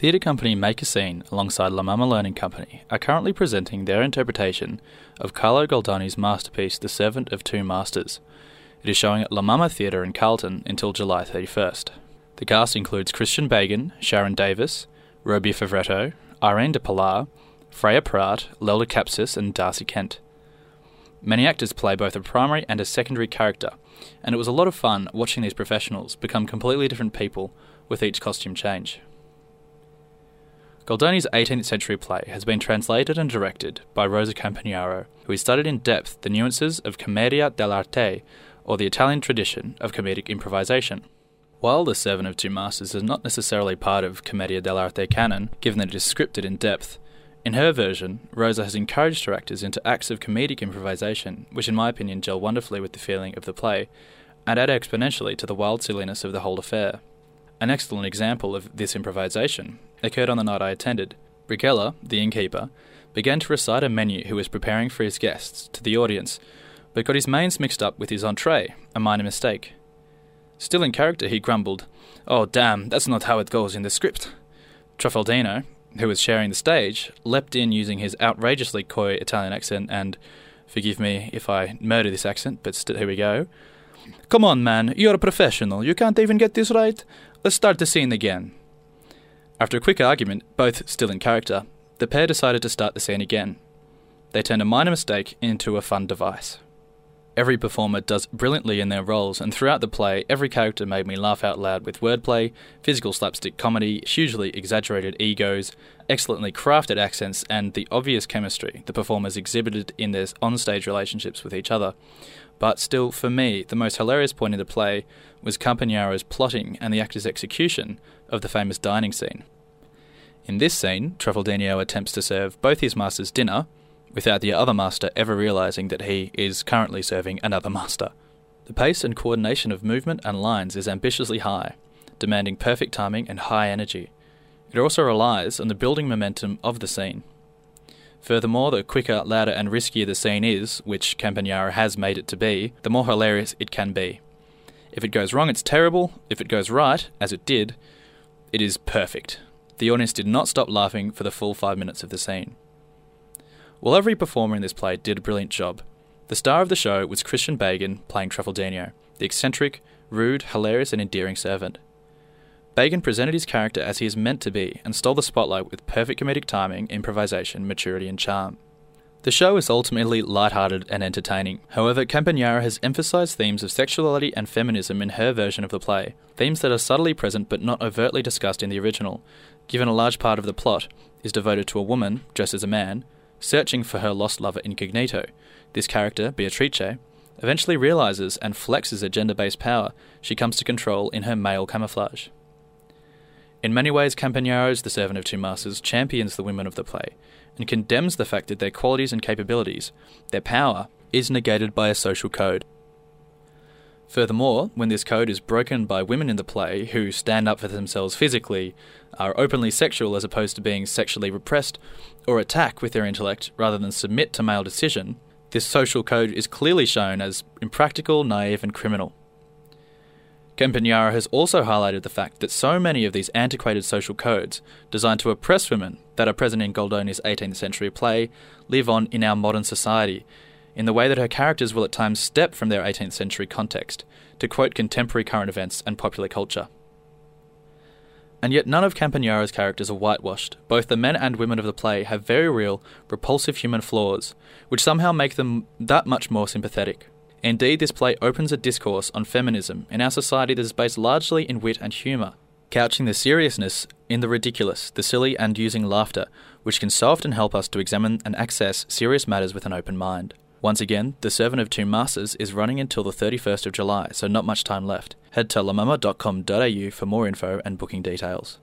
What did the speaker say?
Theatre company Make a Scene alongside La Mama Learning Company are currently presenting their interpretation of Carlo Goldoni's masterpiece The Servant of Two Masters. It is showing at La Mama Theatre in Carlton until July 31st. The cast includes Christian Bagin, Sharon Davis, Roby Favretto, Irene del Pilar, Freya Pragt, Lelda Kapsis, and Darcy Kent. Many actors play both a primary and a secondary character, and it was a lot of fun watching these professionals become completely different people with each costume change. Goldoni's 18th century play has been translated and directed by Rosa Campagnaro, who has studied in depth the nuances of commedia dell'arte, or the Italian tradition of comedic improvisation. While The Servant of Two Masters is not necessarily part of Commedia dell'arte canon, given that it is scripted in depth, in her version, Rosa has encouraged her actors into acts of comedic improvisation, which in my opinion gel wonderfully with the feeling of the play, and add exponentially to the wild silliness of the whole affair. An excellent example of this improvisation occurred on the night I attended. Brighella, the innkeeper, began to recite a menu he was preparing for his guests to the audience, but got his mains mixed up with his entree, a minor mistake. Still in character, he grumbled, Oh, damn, that's not how it goes in the script. Truffaldino, who was sharing the stage, leapt in using his outrageously coy Italian accent and, forgive me if I murder this accent, but st- here we go. Come on, man, you're a professional. You can't even get this right. Let's start the scene again. After a quick argument, both still in character, the pair decided to start the scene again. They turned a minor mistake into a fun device. Every performer does brilliantly in their roles, and throughout the play, every character made me laugh out loud with wordplay, physical slapstick comedy, hugely exaggerated egos, excellently crafted accents, and the obvious chemistry the performers exhibited in their onstage relationships with each other. But still, for me, the most hilarious point in the play was Campagnaro's plotting and the actor's execution of the famous dining scene. In this scene, Truffaldino attempts to serve both his masters dinner, without the other master ever realizing that he is currently serving another master. The pace and coordination of movement and lines is ambitiously high, demanding perfect timing and high energy. It also relies on the building momentum of the scene. Furthermore, the quicker, louder, and riskier the scene is, which Campagnaro has made it to be, the more hilarious it can be. If it goes wrong, it's terrible. If it goes right, as it did, it is perfect. The audience did not stop laughing for the full five minutes of the scene. While every performer in this play did a brilliant job, the star of the show was Christian Bagin playing Truffaldino, the eccentric, rude, hilarious, and endearing servant. Bagin presented his character as he is meant to be and stole the spotlight with perfect comedic timing, improvisation, maturity, and charm. The show is ultimately light-hearted and entertaining. However, Campagnaro has emphasized themes of sexuality and feminism in her version of the play, themes that are subtly present but not overtly discussed in the original, given a large part of the plot is devoted to a woman, dressed as a man, Searching for her lost lover incognito, this character, Beatrice, eventually realizes and flexes a gender based power she comes to control in her male camouflage. In many ways, Campagnaro's The Servant of Two Masters champions the women of the play and condemns the fact that their qualities and capabilities, their power, is negated by a social code. Furthermore, when this code is broken by women in the play who stand up for themselves physically, are openly sexual as opposed to being sexually repressed, or attack with their intellect rather than submit to male decision, this social code is clearly shown as impractical, naive, and criminal. Campagnaro has also highlighted the fact that so many of these antiquated social codes, designed to oppress women, that are present in Goldoni's 18th century play, live on in our modern society in the way that her characters will at times step from their 18th century context to quote contemporary current events and popular culture. And yet, none of Campagnaro's characters are whitewashed. Both the men and women of the play have very real, repulsive human flaws, which somehow make them that much more sympathetic. Indeed, this play opens a discourse on feminism in our society that is based largely in wit and humour, couching the seriousness in the ridiculous, the silly, and using laughter, which can so often help us to examine and access serious matters with an open mind. Once again, The Servant of Two Masters is running until the 31st of July, so not much time left. Head to lamama.com.au for more info and booking details.